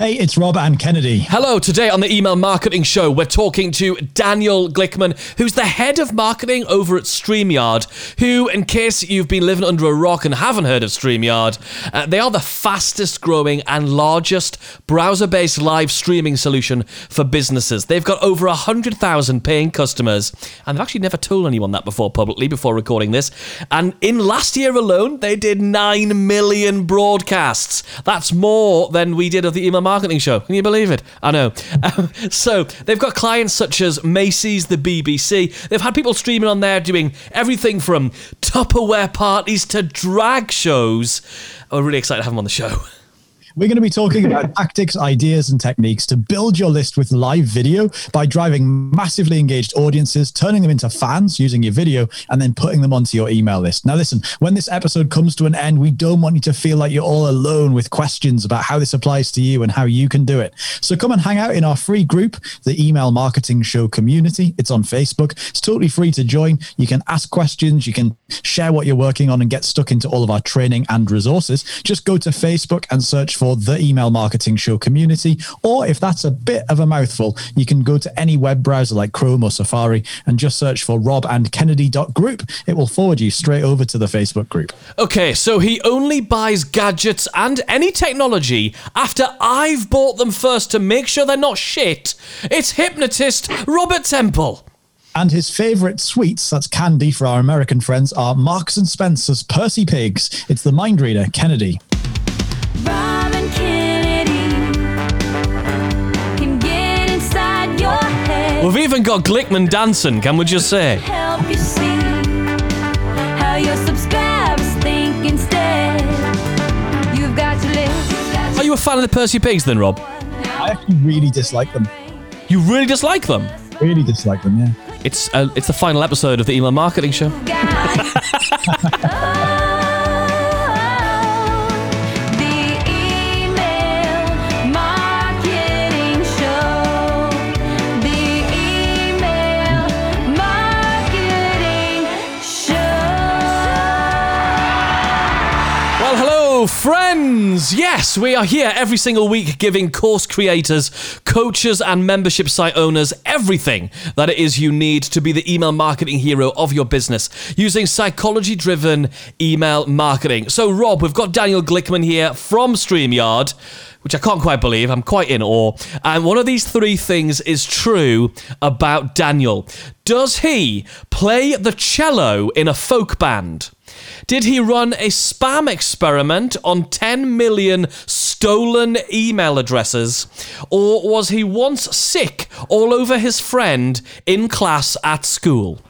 Hey, it's Rob and Kennedy. Hello, today on the Email Marketing Show, we're talking to Daniel Glickman, who's the head of marketing over at StreamYard, who, in case you've been living under a rock and haven't heard of StreamYard, uh, they are the fastest growing and largest browser based live streaming solution for businesses. They've got over 100,000 paying customers, and they've actually never told anyone that before publicly before recording this. And in last year alone, they did 9 million broadcasts. That's more than we did of the Email marketing show. Can you believe it? I know. Um, so they've got clients such as Macy's, the BBC. They've had people streaming on there doing everything from Tupperware parties to drag shows. I'm really excited to have them on the show. We're going to be talking about tactics, ideas, and techniques to build your list with live video by driving massively engaged audiences, turning them into fans using your video, and then putting them onto your email list. Now, listen, when this episode comes to an end, we don't want you to feel like you're all alone with questions about how this applies to you and how you can do it. So come and hang out in our free group, the Email Marketing Show community. It's on Facebook. It's totally free to join. You can ask questions, you can share what you're working on, and get stuck into all of our training and resources. Just go to Facebook and search for the Email Marketing Show community. Or if that's a bit of a mouthful, you can go to any web browser like Chrome or Safari and just search for robandkennedy.group. It will forward you straight over to the Facebook group. Okay, so he only buys gadgets and any technology after I've bought them first to make sure they're not shit. It's hypnotist Robert Temple. And his favorite sweets, that's candy for our American friends, are Marks and Spencer's Percy Pigs. It's the mind reader, Kennedy. We've even got Glickman dancing, can we just say? Help you see how your subscribers think instead. You've got to live. Are you a fan of the Percy Pigs then, Rob? I actually really dislike them. You really dislike them? Really dislike them, yeah. It's uh, it's the final episode of the Email Marketing Show. friends. Yes, we are here every single week giving course creators, coaches, and membership site owners everything that it is you need to be the email marketing hero of your business using psychology driven email marketing. So, Rob, we've got Daniel Glickman here from StreamYard. Which I can't quite believe. I'm quite in awe. And one of these three things is true about Daniel. Does he play the cello in a folk band? Did he run a spam experiment on 10 million stolen email addresses? Or was he once sick all over his friend in class at school?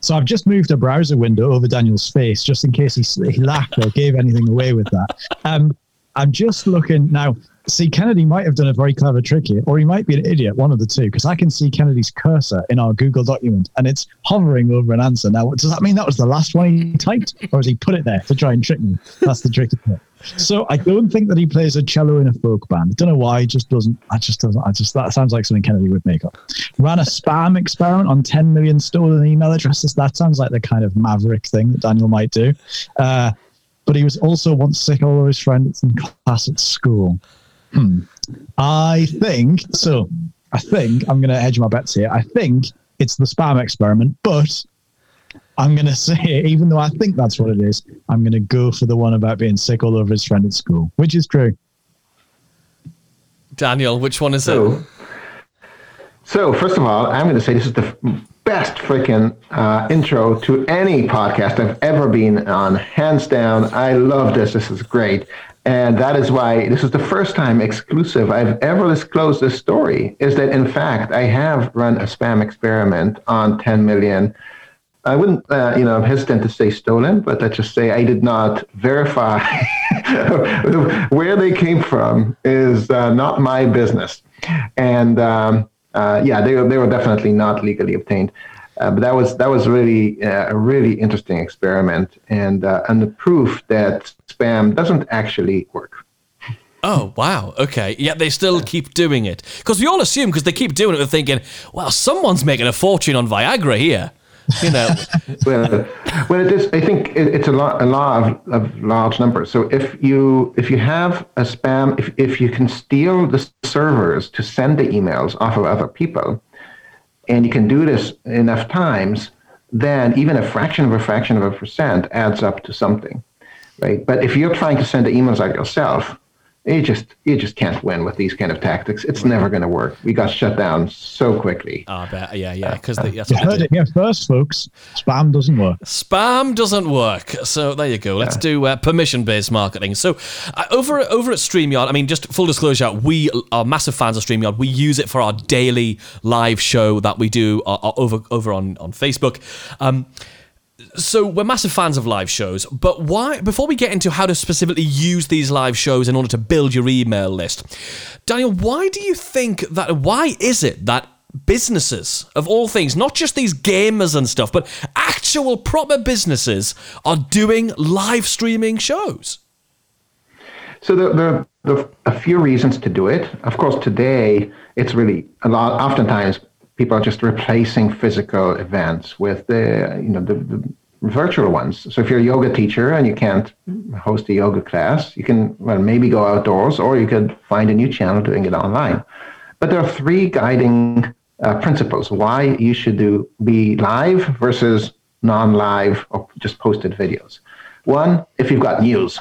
So I've just moved a browser window over Daniel's face just in case he, he laughed or gave anything away with that. Um, I'm just looking now. See, Kennedy might have done a very clever trick here, or he might be an idiot, one of the two, because I can see Kennedy's cursor in our Google document and it's hovering over an answer. Now, does that mean that was the last one he typed, or has he put it there to try and trick me? That's the tricky bit. So I don't think that he plays a cello in a folk band. I don't know why. He just doesn't. I just doesn't. I just that sounds like something Kennedy would make up. Ran a spam experiment on 10 million stolen email addresses. That sounds like the kind of maverick thing that Daniel might do. Uh, but he was also once sick all of his friends in class at school. Hmm. I think so. I think I'm going to hedge my bets here. I think it's the spam experiment, but I'm going to say, even though I think that's what it is, I'm going to go for the one about being sick all over his friend at school, which is true. Daniel, which one is it? So, so first of all, I'm going to say this is the f- best freaking uh, intro to any podcast I've ever been on, hands down. I love this. This is great, and that is why this is the first time exclusive I've ever disclosed this story. Is that in fact I have run a spam experiment on 10 million. I wouldn't, uh, you know, I'm hesitant to say stolen, but let's just say I did not verify where they came from is uh, not my business. And um, uh, yeah, they were, they were definitely not legally obtained. Uh, but that was that was really uh, a really interesting experiment, and uh, and the proof that spam doesn't actually work. Oh wow, okay. Yeah, they still keep doing it because we all assume because they keep doing it, we're thinking, well, someone's making a fortune on Viagra here. You know, well, well, it is. I think it, it's a lot, a lot of, of large numbers. So if you if you have a spam, if if you can steal the servers to send the emails off of other people, and you can do this enough times, then even a fraction of a fraction of a percent adds up to something, right? But if you're trying to send the emails out yourself, you just you just can't win with these kind of tactics. It's never going to work. We got shut down so quickly. I bet. Yeah, yeah. Because that's You they heard it here first, folks. Spam doesn't work. Spam doesn't work. So there you go. Let's do uh, permission-based marketing. So uh, over over at Streamyard, I mean, just full disclosure, we are massive fans of Streamyard. We use it for our daily live show that we do uh, uh, over over on on Facebook. Um, so we're massive fans of live shows, but why? Before we get into how to specifically use these live shows in order to build your email list, Daniel, why do you think that? Why is it that businesses of all things, not just these gamers and stuff, but actual proper businesses are doing live streaming shows? So there, are a few reasons to do it. Of course, today it's really a lot. Oftentimes, people are just replacing physical events with the you know the, the virtual ones. So if you're a yoga teacher and you can't host a yoga class, you can well maybe go outdoors, or you could find a new channel doing it online. But there are three guiding uh, principles why you should do be live versus non-live or just posted videos. One, if you've got news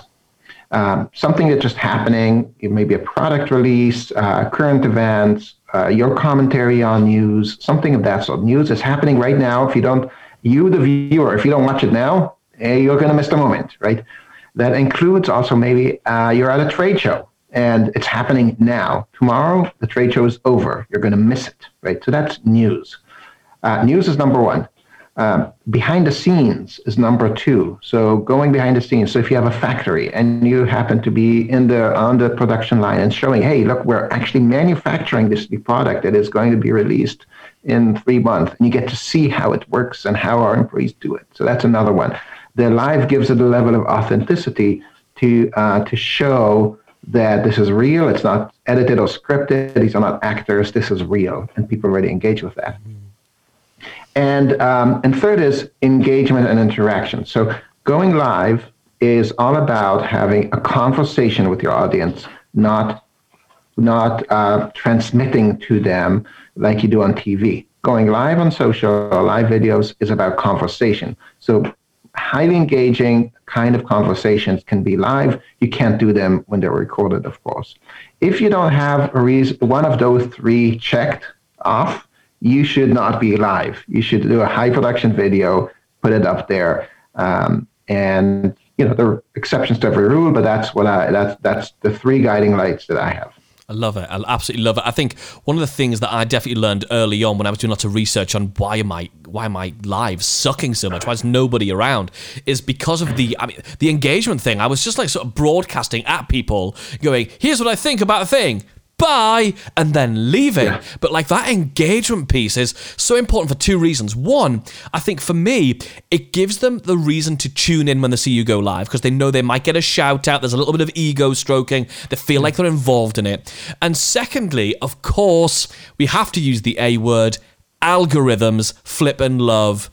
um, something that's just happening, it may be a product release, uh, current events, uh, your commentary on news, something of that sort. News is happening right now. If you don't, you, the viewer, if you don't watch it now, eh, you're going to miss the moment, right? That includes also maybe uh, you're at a trade show and it's happening now. Tomorrow, the trade show is over. You're going to miss it, right? So that's news. Uh, news is number one. Um, behind the scenes is number two. So going behind the scenes. So if you have a factory and you happen to be in the on the production line and showing, hey, look, we're actually manufacturing this new product that is going to be released in three months, and you get to see how it works and how our employees do it. So that's another one. The live gives it a level of authenticity to uh, to show that this is real. It's not edited or scripted. These are not actors. This is real, and people really engage with that. And, um, and third is engagement and interaction. So going live is all about having a conversation with your audience, not, not uh, transmitting to them like you do on TV. Going live on social or live videos is about conversation. So highly engaging kind of conversations can be live. You can't do them when they're recorded, of course. If you don't have a reason, one of those three checked off, you should not be live. You should do a high production video, put it up there, um, and you know there are exceptions to every rule, but that's what I that's that's the three guiding lights that I have. I love it. I absolutely love it. I think one of the things that I definitely learned early on when I was doing lots of research on why am I why am I live sucking so much? Why is nobody around? Is because of the I mean the engagement thing. I was just like sort of broadcasting at people, going, "Here's what I think about a thing." Bye, and then leaving. Yeah. But like that engagement piece is so important for two reasons. One, I think for me, it gives them the reason to tune in when they see you go live because they know they might get a shout out. There's a little bit of ego stroking. They feel like they're involved in it. And secondly, of course, we have to use the A word algorithms flip and love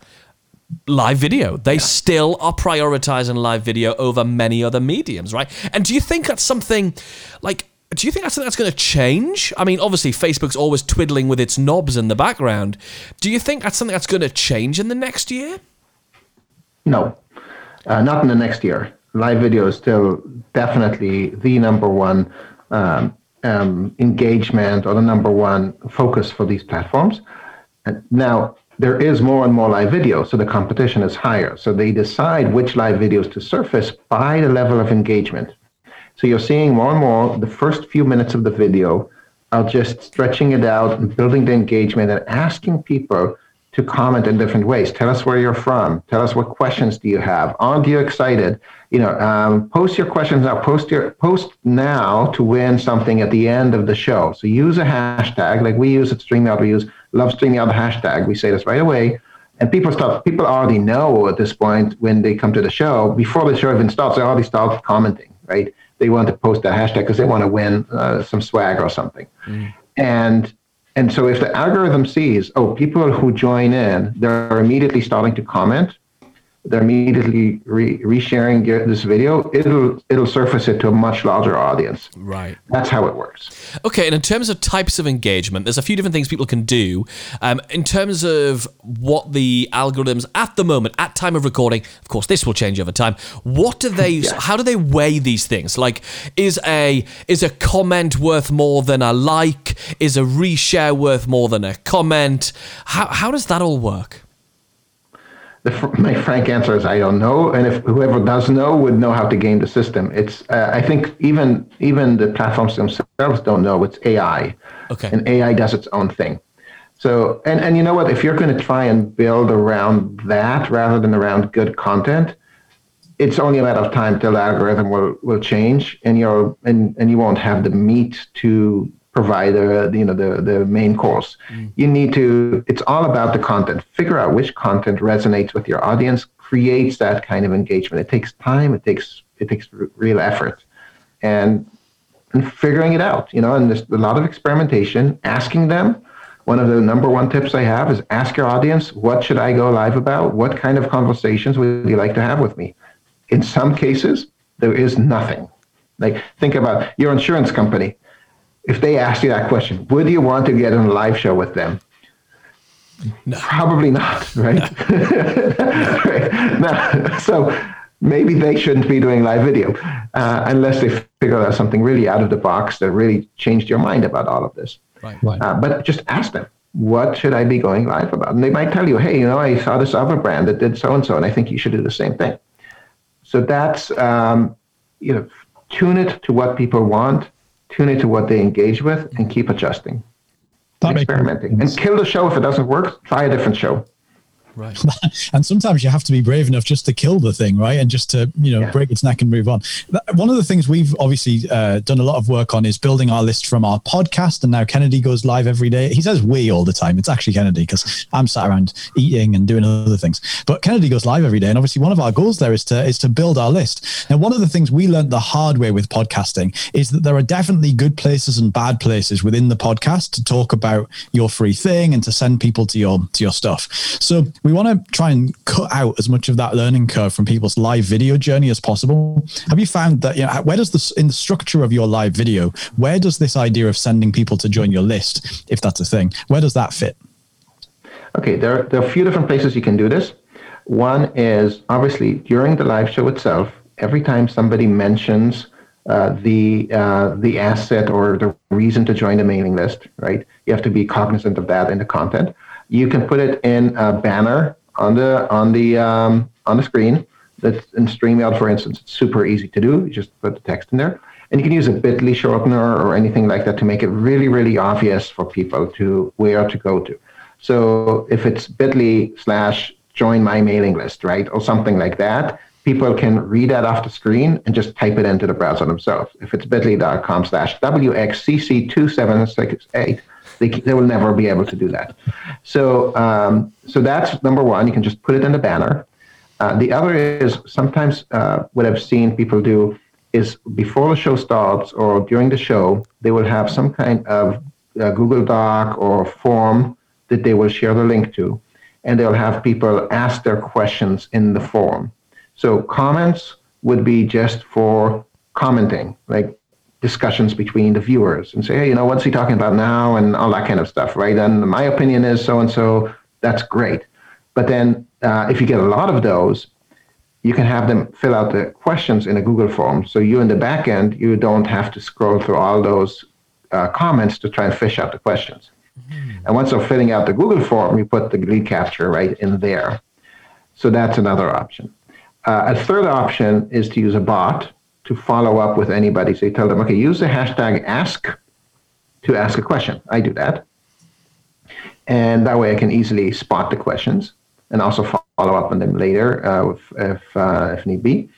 live video. They still are prioritizing live video over many other mediums, right? And do you think that's something like do you think that's that's going to change? I mean, obviously, Facebook's always twiddling with its knobs in the background. Do you think that's something that's going to change in the next year? No, uh, not in the next year. Live video is still definitely the number one um, um, engagement or the number one focus for these platforms. And now, there is more and more live video, so the competition is higher. So they decide which live videos to surface by the level of engagement. So you're seeing more and more the first few minutes of the video are just stretching it out and building the engagement and asking people to comment in different ways. Tell us where you're from. Tell us what questions do you have. Aren't you excited? You know, um, post your questions now. Post your post now to win something at the end of the show. So use a hashtag like we use at StreamYard. We use Love StreamYard hashtag. We say this right away. And people start. People already know at this point when they come to the show before the show even starts. They already start commenting, right? They want to post that hashtag because they want to win uh, some swag or something. And and so if the algorithm sees, oh, people who join in, they're immediately starting to comment, they're immediately re- resharing this video, it'll it'll surface it to a much larger audience. Right. That's how it works. Okay, and in terms of types of engagement, there's a few different things people can do. Um, in terms of what the algorithms at the moment, at time of recording, of course, this will change over time. What do they? How do they weigh these things? Like, is a is a comment worth more than a like? Is a reshare worth more than a comment? How how does that all work? The, my frank answer is I don't know, and if whoever does know would know how to game the system. It's uh, I think even even the platforms themselves don't know. It's AI, Okay. and AI does its own thing. So and and you know what? If you're going to try and build around that rather than around good content, it's only a matter of time till the algorithm will will change, and you're and and you won't have the meat to provide the you know the the main course. Mm. You need to. It's all about the content. Figure out which content resonates with your audience, creates that kind of engagement. It takes time. It takes it takes r- real effort, and and figuring it out. You know, and there's a lot of experimentation. Asking them. One of the number one tips I have is ask your audience, what should I go live about? What kind of conversations would you like to have with me? In some cases, there is nothing. Like, think about your insurance company. If they ask you that question, would you want to get on a live show with them? Probably not, right? right. Now, so maybe they shouldn't be doing live video uh, unless they figure out something really out of the box that really changed your mind about all of this. Right. Right. Uh, but just ask them, what should I be going live about? And they might tell you, hey, you know, I saw this other brand that did so and so, and I think you should do the same thing. So that's, um, you know, tune it to what people want, tune it to what they engage with, and keep adjusting, That experimenting. sense. And kill the show if it doesn't work, try a different show. Right. and sometimes you have to be brave enough just to kill the thing, right? And just to you know Yeah. break its neck and move on. One of the things we've obviously uh, done a lot of work on is building our list from our podcast, and now Kennedy goes live every day. He says we all the time. It's actually Kennedy because I'm sat around eating and doing other things. But Kennedy goes live every day, and obviously one of our goals there is to is to build our list. Now, one of the things we learned the hard way with podcasting is that there are definitely good places and bad places within the podcast to talk about your free thing and to send people to your to your stuff. So we want to try and cut out as much of that learning curve from people's live video journey as possible. Have you found that you know where does this in the structure of your live video, where does this idea of sending people to join your list, if that's a thing, where does that fit? Okay, there, there are a few different places you can do this. One is obviously during the live show itself, every time somebody mentions uh, the uh, the asset or the reason to join the mailing list, right? You have to be cognizant of that in the content. You can put it in a banner on the on the um, on the screen. That's in StreamYard, for instance. It's super easy to do. You just put the text in there, and you can use a Bitly shortener or anything like that to make it really, really obvious for people to where to go to. So if it's Bitly slash join my mailing list, right, or something like that, people can read that off the screen and just type it into the browser themselves. If it's bit.ly.com slash WXCC2768, they, they will never be able to do that. So, um, so that's number one. You can just put it in the banner. Uh, the other is sometimes uh, what I've seen people do is before the show starts or during the show, they will have some kind of uh, Google Doc or form that they will share the link to, and they'll have people ask their questions in the form. So comments would be just for commenting, like discussions between the viewers, and say, hey, you know, what's he talking about now, and all that kind of stuff, right? And my opinion is so and so. That's great. But then, uh, if you get a lot of those, you can have them fill out the questions in a Google form. So you in the back end, you don't have to scroll through all those uh, comments to try and fish out the questions. And once they're filling out the Google form, you put the lead capture right in there. So that's another option. Uh, a third option is to use a bot to follow up with anybody. So you tell them, okay, use the hashtag ask to ask a question. I do that. And that way I can easily spot the questions and also follow up on them later uh, if, if, uh, if need be.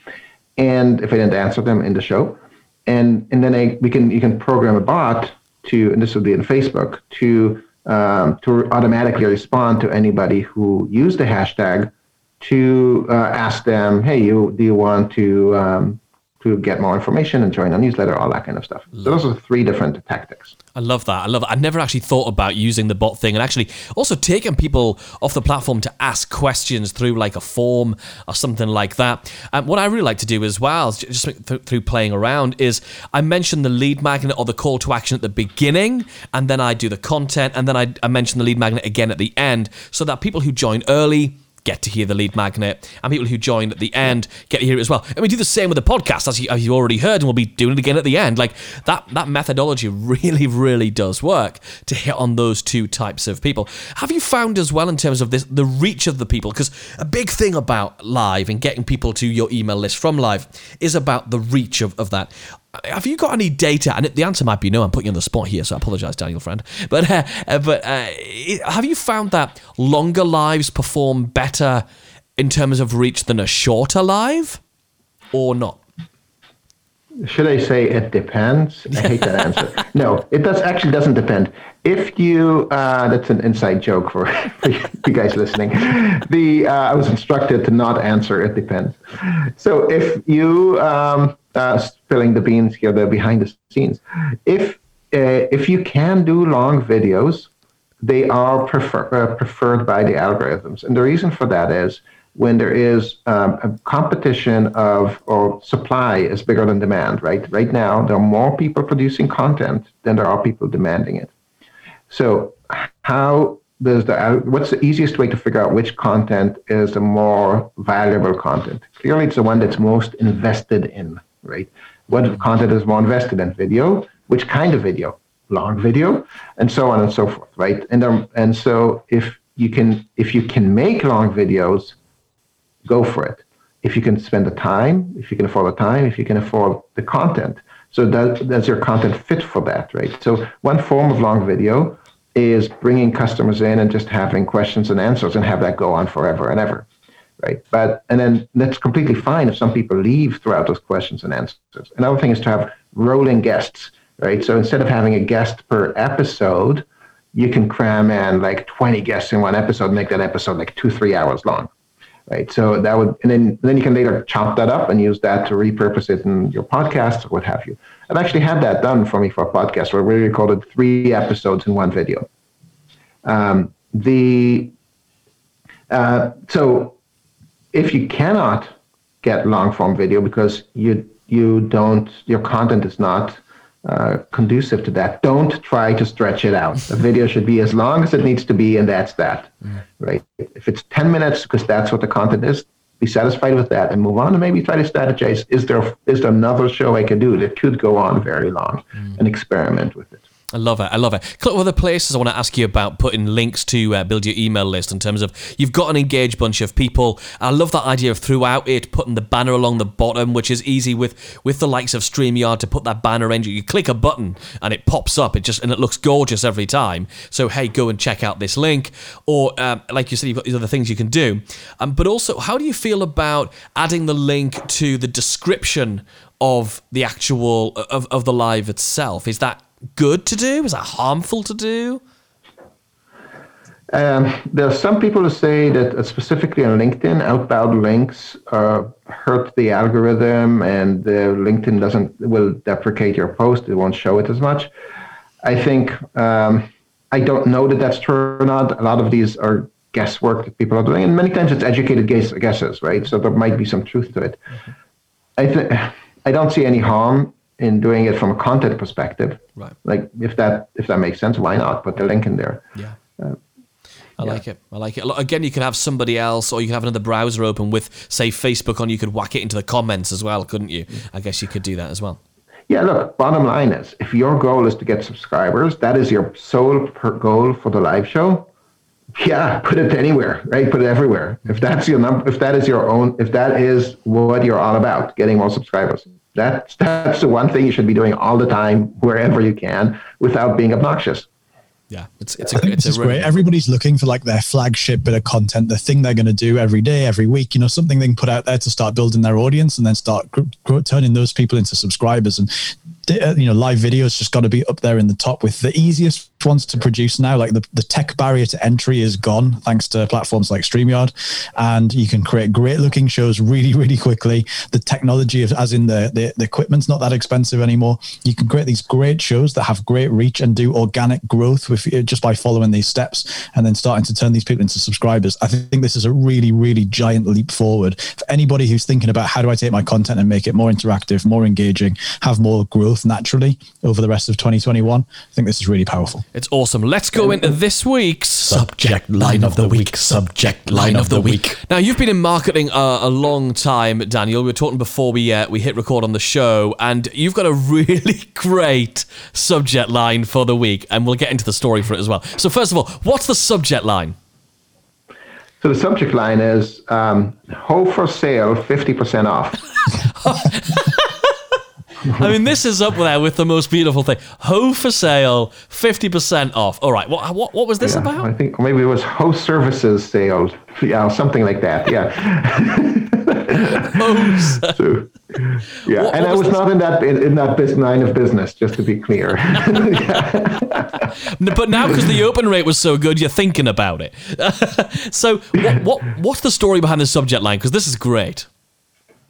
And if I didn't answer them in the show. And, and then I, we can, you can program a bot to, and this would be in Facebook, to, um, to automatically respond to anybody who used the hashtag to uh, ask them, hey, you, do you want to, um, to get more information and join our newsletter, all that kind of stuff. So those are three different tactics. I love that. I love that. I never actually thought about using the bot thing and actually also taking people off the platform to ask questions through like a form or something like that. And what I really like to do as well, just through playing around, is I mention the lead magnet or the call to action at the beginning, and then I do the content, and then I, I mention the lead magnet again at the end, so that people who join early get to hear the lead magnet, and people who join at the end get to hear it as well. And we do the same with the podcast, as you, you already heard, and we'll be doing it again at the end. Like that, that methodology really, really does work to hit on those two types of people. Have you found as well in terms of this the reach of the people? Because a big thing about live and getting people to your email list from live is about the reach of, of that have you got any data? And the answer might be no. I'm putting you on the spot here, so I apologise, Daniel, friend. But uh, uh, but uh, have you found that longer lives perform better in terms of reach than a shorter live, or not? Should I say it depends? I hate that answer. No, it does actually doesn't depend. If you, uh, that's an inside joke for, for you guys listening. The uh, I was instructed to not answer. It depends. So if you um, uh, spilling the beans here, the behind the scenes, if uh, if you can do long videos, they are prefer, uh, preferred by the algorithms, and the reason for that is when there is um, a competition of or supply is bigger than demand, right? Right now, there are more people producing content than there are people demanding it. So, how does the what's the easiest way to figure out which content is the more valuable content? Clearly, it's the one that's most invested in, right? What content is more invested in? Video. Which kind of video? Long video, and so on and so forth, right? And um, and so if you can if you can make long videos go for it. If you can spend the time, if you can afford the time, if you can afford the content. So that, does your content fit for that, right? So one form of long video is bringing customers in and just having questions and answers and have that go on forever and ever, right? But and then that's completely fine if some people leave throughout those questions and answers. Another thing is to have rolling guests, right? So instead of having a guest per episode, you can cram in like 20 guests in one episode, make that episode like two, three hours long right? So that would, and then then you can later chop that up and use that to repurpose it in your podcast or what have you. I've actually had that done for me for a podcast where we recorded three episodes in one video. Um, the uh, so if you cannot get long form video because you you don't your content is not uh, conducive to that. Don't try to stretch it out. The video should be as long as it needs to be, and that's that, mm. right? If it's 10 minutes, because that's what the content is, be satisfied with that and move on and maybe try to strategize. Is there is there another show I could do that could go on very long mm. and experiment with it? I love it. I love it. A couple of other places I want to ask you about putting links to uh, build your email list in terms of you've got an engaged bunch of people. I love that idea of throughout it putting the banner along the bottom, which is easy with with the likes of StreamYard to put that banner in. You click a button and it pops up. It just and it looks gorgeous every time. So hey, go and check out this link. Or um, like you said, you've got these other things you can do. Um, but also, how do you feel about adding the link to the description of the actual of, of the live itself? Is that good to do? Is that harmful to do? Um, there are some people who say that uh, specifically on LinkedIn, outbound links uh, hurt the algorithm, and uh, LinkedIn doesn't will deprecate your post; it won't show it as much. I think um, I don't know that that's true or not. A lot of these are guesswork that people are doing, and many times it's educated guess, guesses, right? So there might be some truth to it. Mm-hmm. I think I don't see any harm in doing it from a content perspective. Right. Like if that if that makes sense, why not put the link in there? Yeah. Uh, I yeah. like it. I like it. Again, you can have somebody else, or you can have another browser open with, say, Facebook on. You could whack it into the comments as well, couldn't you? I guess you could do that as well. Yeah. Look, bottom line is, if your goal is to get subscribers, that is your sole goal for the live show. Yeah, put it anywhere, right? Put it everywhere. If that's your number, if that is your own, if that is what you're all about, getting more subscribers, that's that's the one thing you should be doing all the time, wherever you can, without being obnoxious. Yeah, it's it's a, it's a really great. Everybody's looking for like their flagship bit of content, the thing they're going to do every day, every week. You know, something they can put out there to start building their audience and then start gr- gr- turning those people into subscribers. And Uh, you know, live videos just got to be up there in the top with the easiest ones to produce now. Like the, the tech barrier to entry is gone thanks to platforms like StreamYard. And you can create great looking shows really, really quickly. The technology, of, as in the, the, the equipment's not that expensive anymore. You can create these great shows that have great reach and do organic growth with uh, just by following these steps and then starting to turn these people into subscribers. I think this is a really, really giant leap forward for anybody who's thinking about how do I take my content and make it more interactive, more engaging, have more growth naturally over the rest of 2021. I think this is really powerful. It's awesome. Let's go into this week's Subject line of the week. Subject line of the week. Now you've been in marketing a, a long time, Daniel. We were talking before we uh, we hit record on the show, and you've got a really great subject line for the week, and we'll get into the story for it as well. So first of all, what's the subject line? So the subject line is um, "Ho for sale, fifty percent off." I mean, this is up there with the most beautiful thing. Ho for sale, fifty percent off. All right, what what, what was this Yeah, about? I think maybe it was host services sale, yeah, something like that. Yeah. So, yeah, What- and what I was was not in that in, in that bus line of business, just to be clear. But now, because the open rate was so good, you're thinking about it. so, what, what what's the story behind the subject line? Because this is great.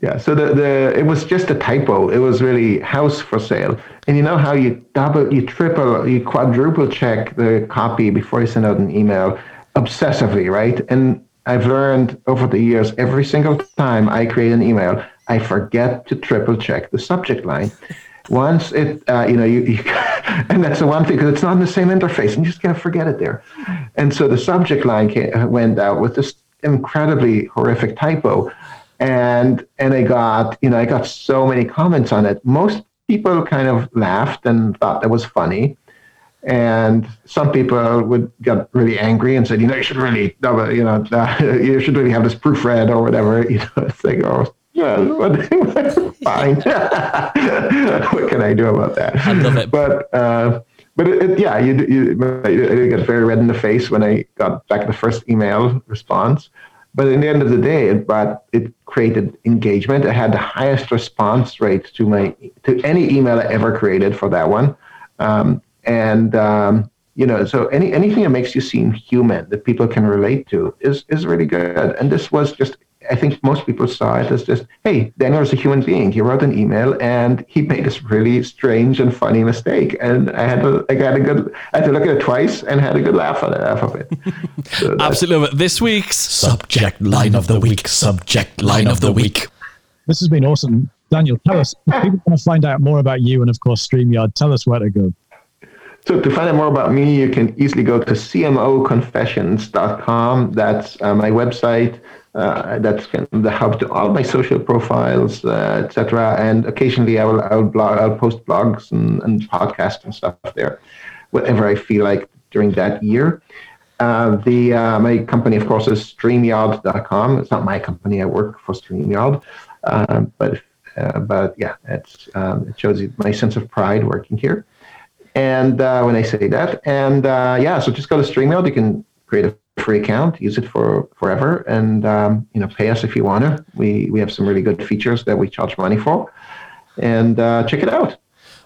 Yeah, so the, the it was just a typo. It was really house for sale. And you know how you double, you triple, you quadruple check the copy before you send out an email obsessively, right? And I've learned over the years, every single time I create an email, I forget to triple check the subject line. Once it, uh, you know, you, you and that's the one thing because it's not in the same interface, and you just can't forget it there. And so the subject line came, went out with this incredibly horrific typo and and I got you know I got so many comments on it. Most people kind of laughed and thought that was funny, and some people would get really angry and said, you know, you should really, you know, you should really have this proofread or whatever. You know, it's like, oh, yeah, fine. what can I do about that? I love it. But uh, but it, it, yeah, you, you I got very red in the face when I got back the first email response. But in the end of the day, it brought it created engagement. I had the highest response rate to my to any email I ever created for that one, um, and um, you know, so any anything that makes you seem human that people can relate to is is really good. And this was just. I think most people saw it as just, hey, Daniel is a human being. He wrote an email and he made this really strange and funny mistake. And I had to, I got a good, I had to look at it twice and had a good laugh at it, laugh of it. So Absolutely. But This week's Subject line of the week. Subject line of the week. This has been awesome. Daniel, tell us, if people want to find out more about you and, of course, StreamYard, tell us where to go. So to find out more about me, you can easily go to cmoconfessions.com. That's uh, my website. Uh, that's kind of the hub to all my social profiles, uh, etc. And occasionally, I will I'll blog, I'll post blogs and, and podcasts and stuff there, whatever I feel like during that year. Uh, the uh, my company, of course, is Streamyard.com. It's not my company; I work for Streamyard. Uh, but uh, but yeah, it's um, it shows you my sense of pride working here. And when I say that, and yeah, so just go to StreamYard. You can create a free account, use it for forever, and um, you know, pay us if you want to. We we have some really good features that we charge money for, and uh, check it out.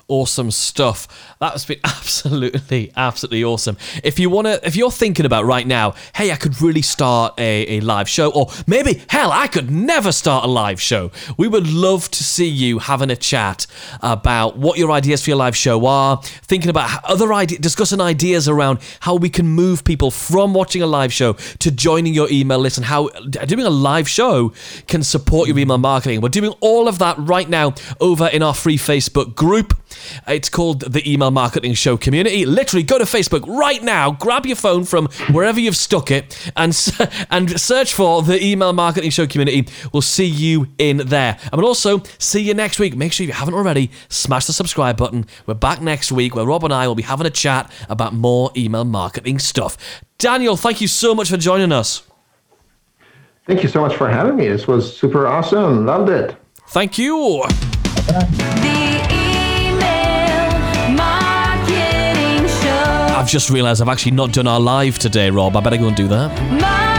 Awesome stuff. That's been absolutely, absolutely awesome. If you wanna, if you're thinking about right now, hey, I could really start a, a live show, or maybe hell, I could never start a live show. We would love to see you having a chat about what your ideas for your live show are. Thinking about other ideas, discussing ideas around how we can move people from watching a live show to joining your email list, and how doing a live show can support your email marketing. We're doing all of that right now over in our free Facebook group. It's called the Email Marketing Show Community. Literally, go to Facebook right now, grab your phone from wherever you've stuck it, and and search for the Email Marketing Show Community. We'll see you in there. And we'll also see you next week. Make sure if you haven't already, smash the subscribe button. We're back next week where Rob and I will be having a chat about more email marketing stuff. Daniel, thank you so much for joining us. Thank you so much for having me. This was super awesome. Loved it. Thank you. The I've just realised I've actually not done our live today, Rob. I better go and do that. Marketing